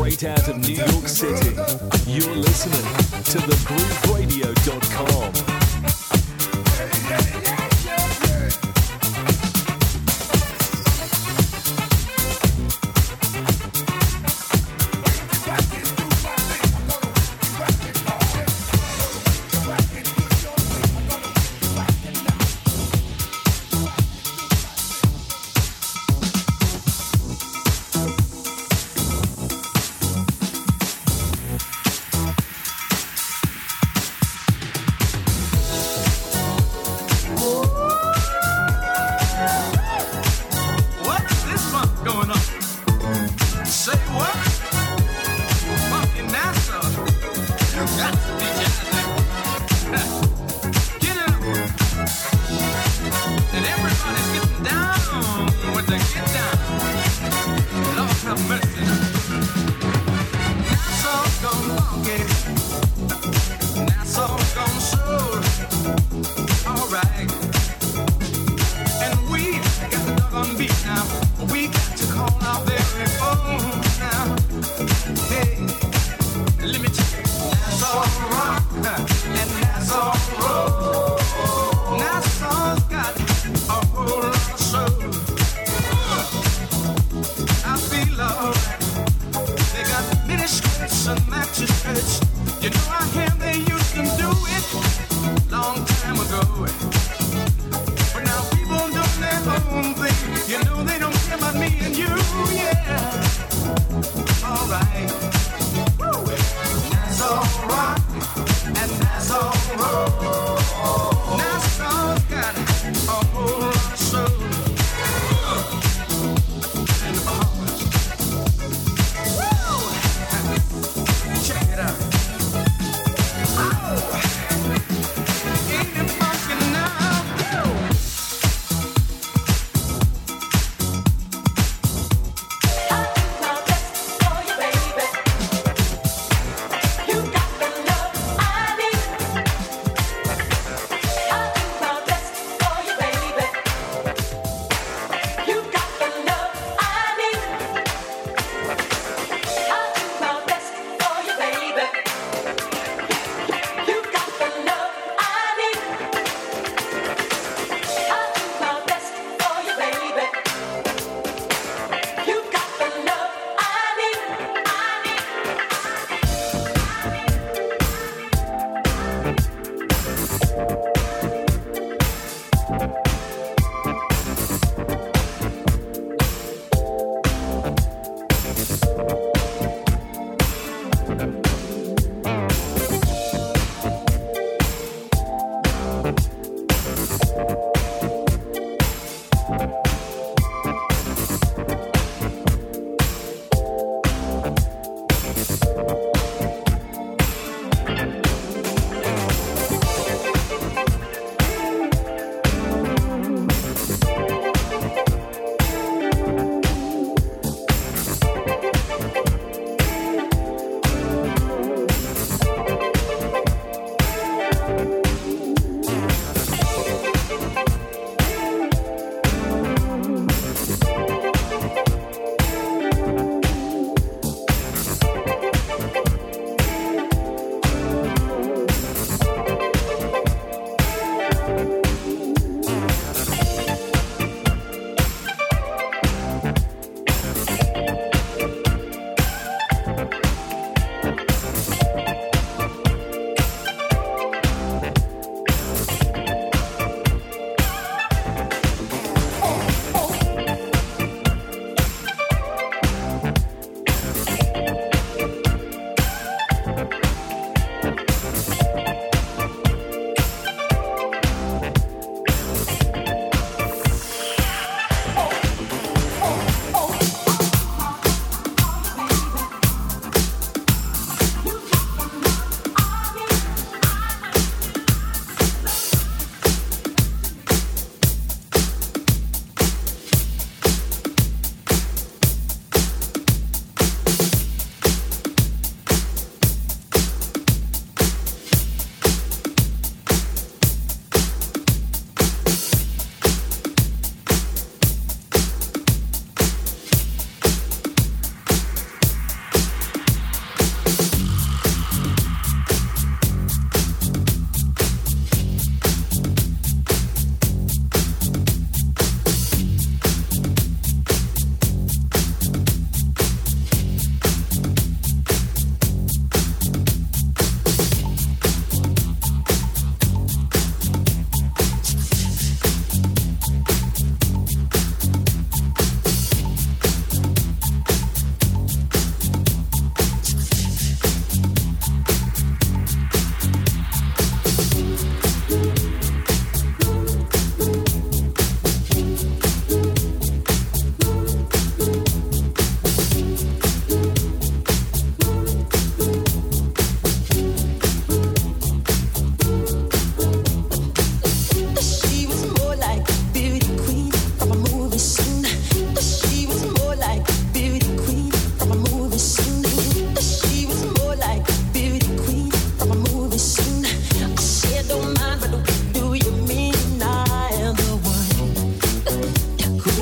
straight out of New York City. You're listening to thegrooveradio.com.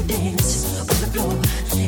dance on the floor.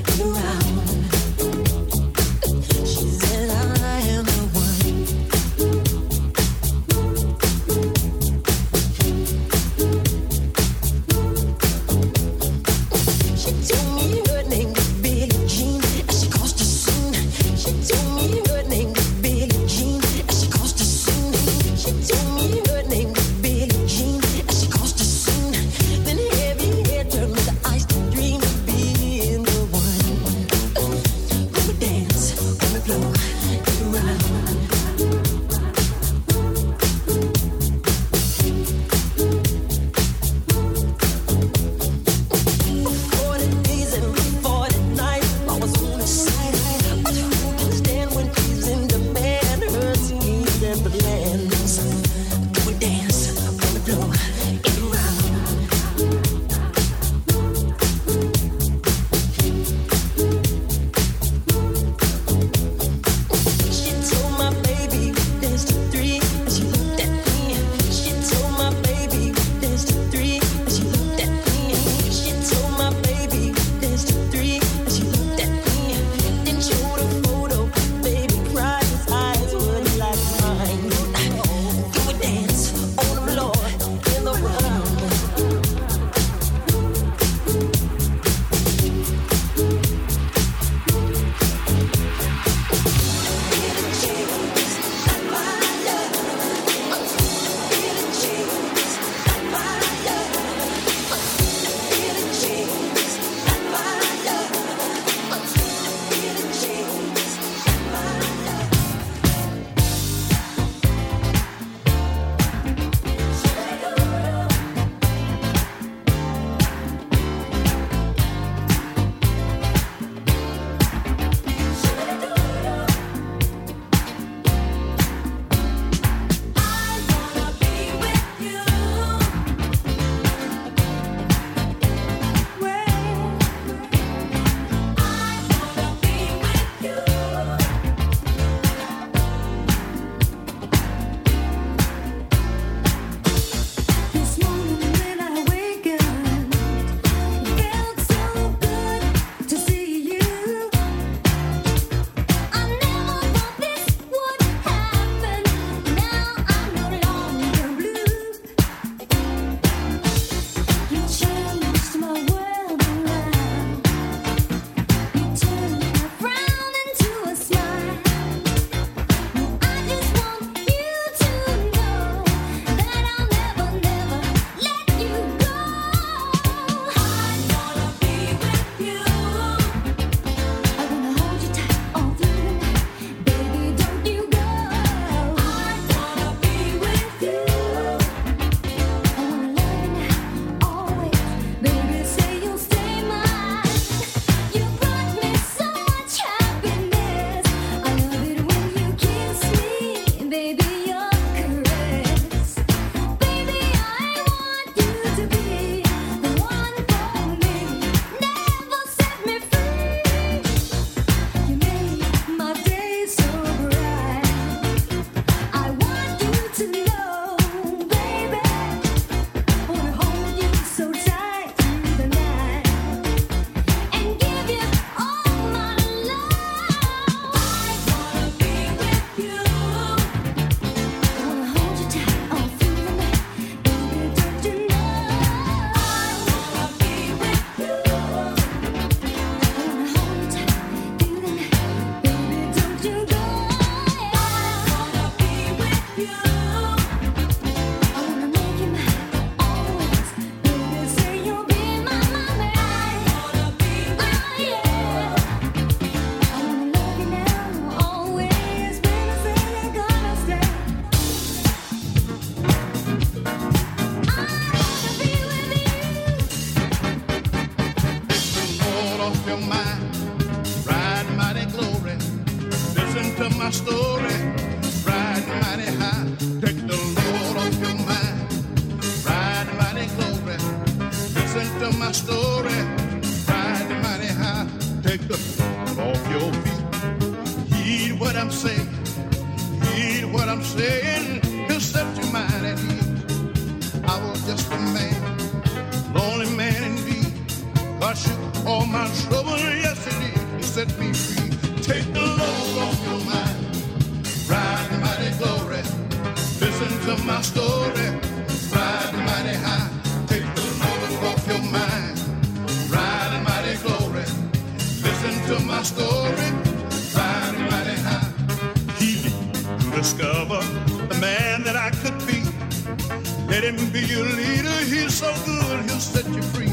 Let him be your leader. He's so good, he'll set you free.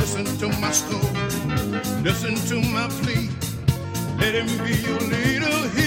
Listen to my story. Listen to my plea. Let him be your leader. He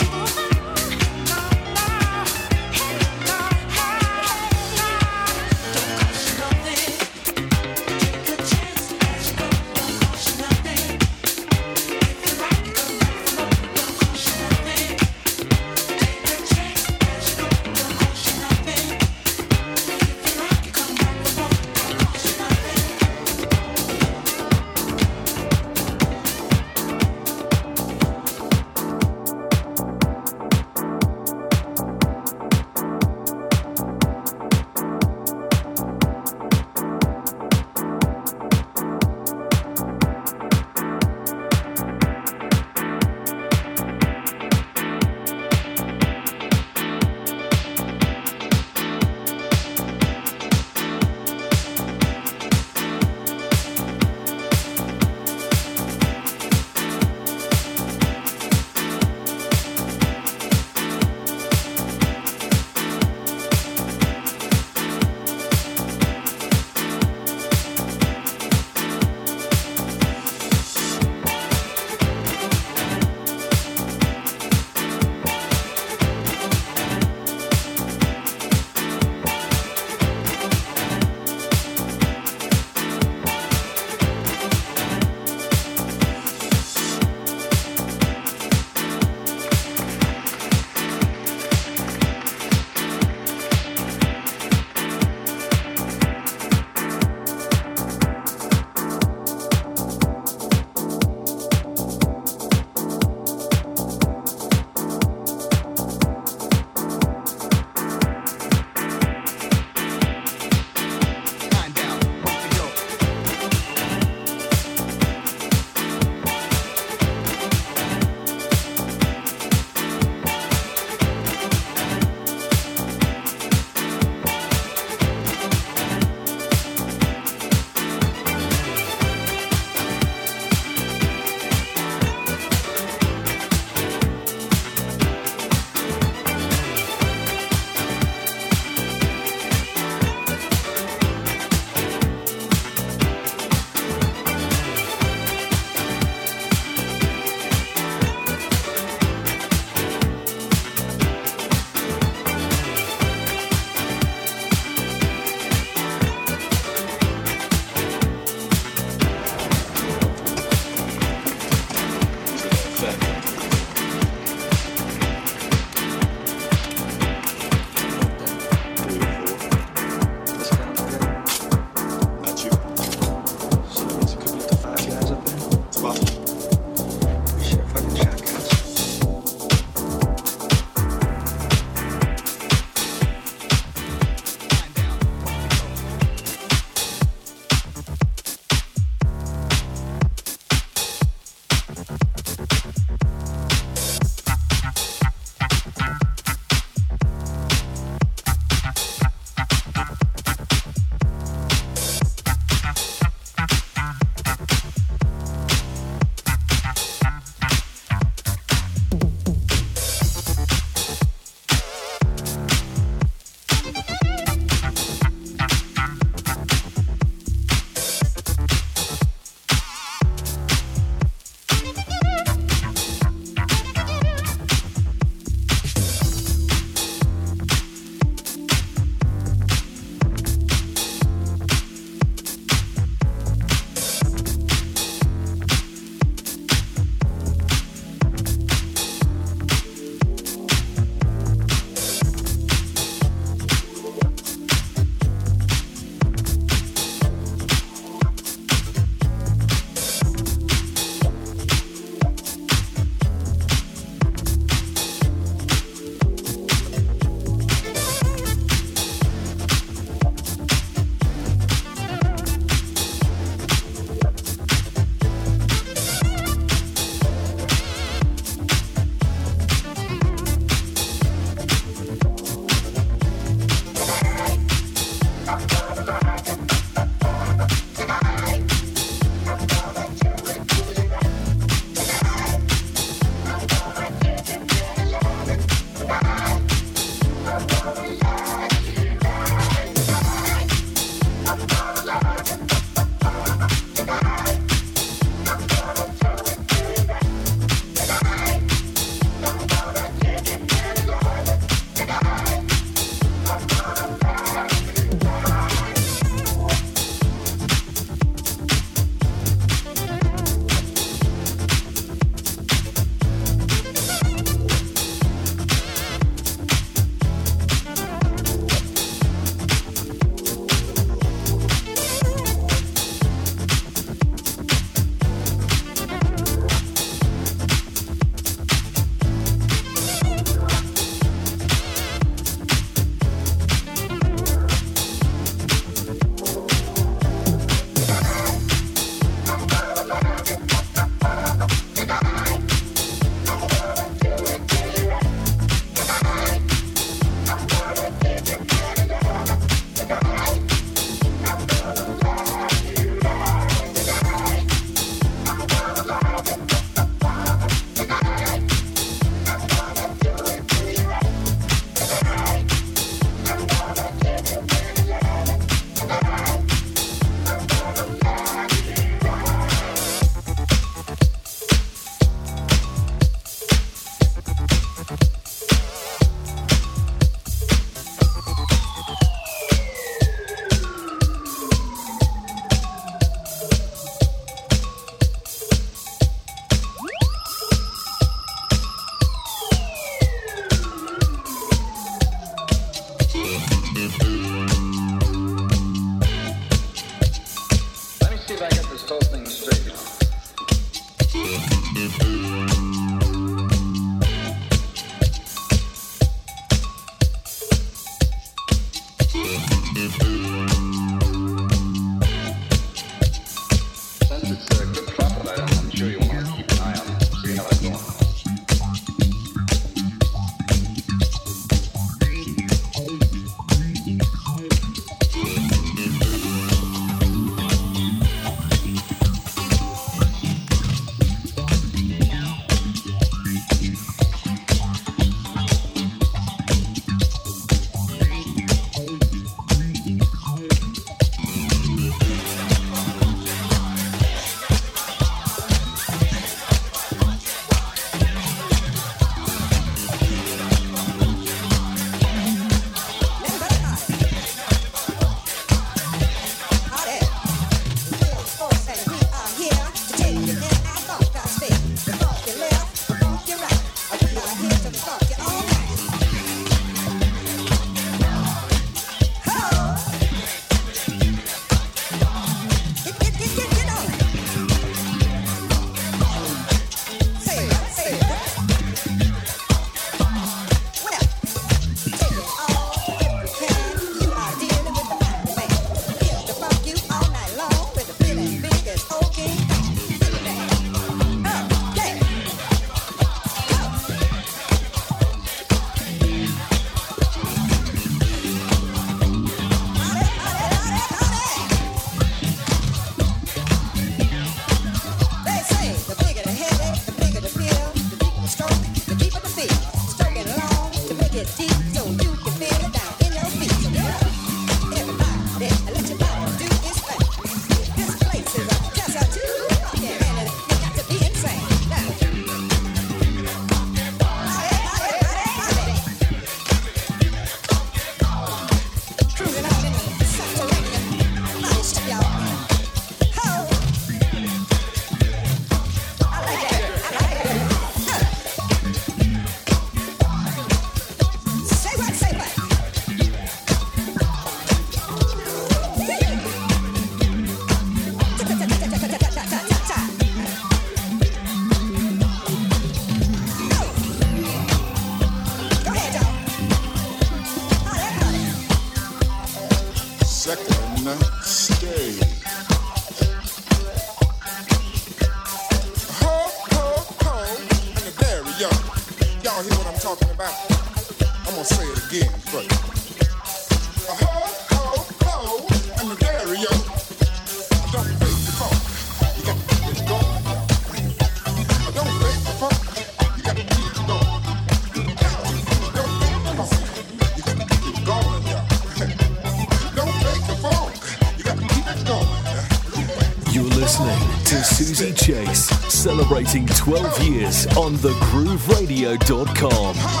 celebrating 12 years on thegrooveradio.com.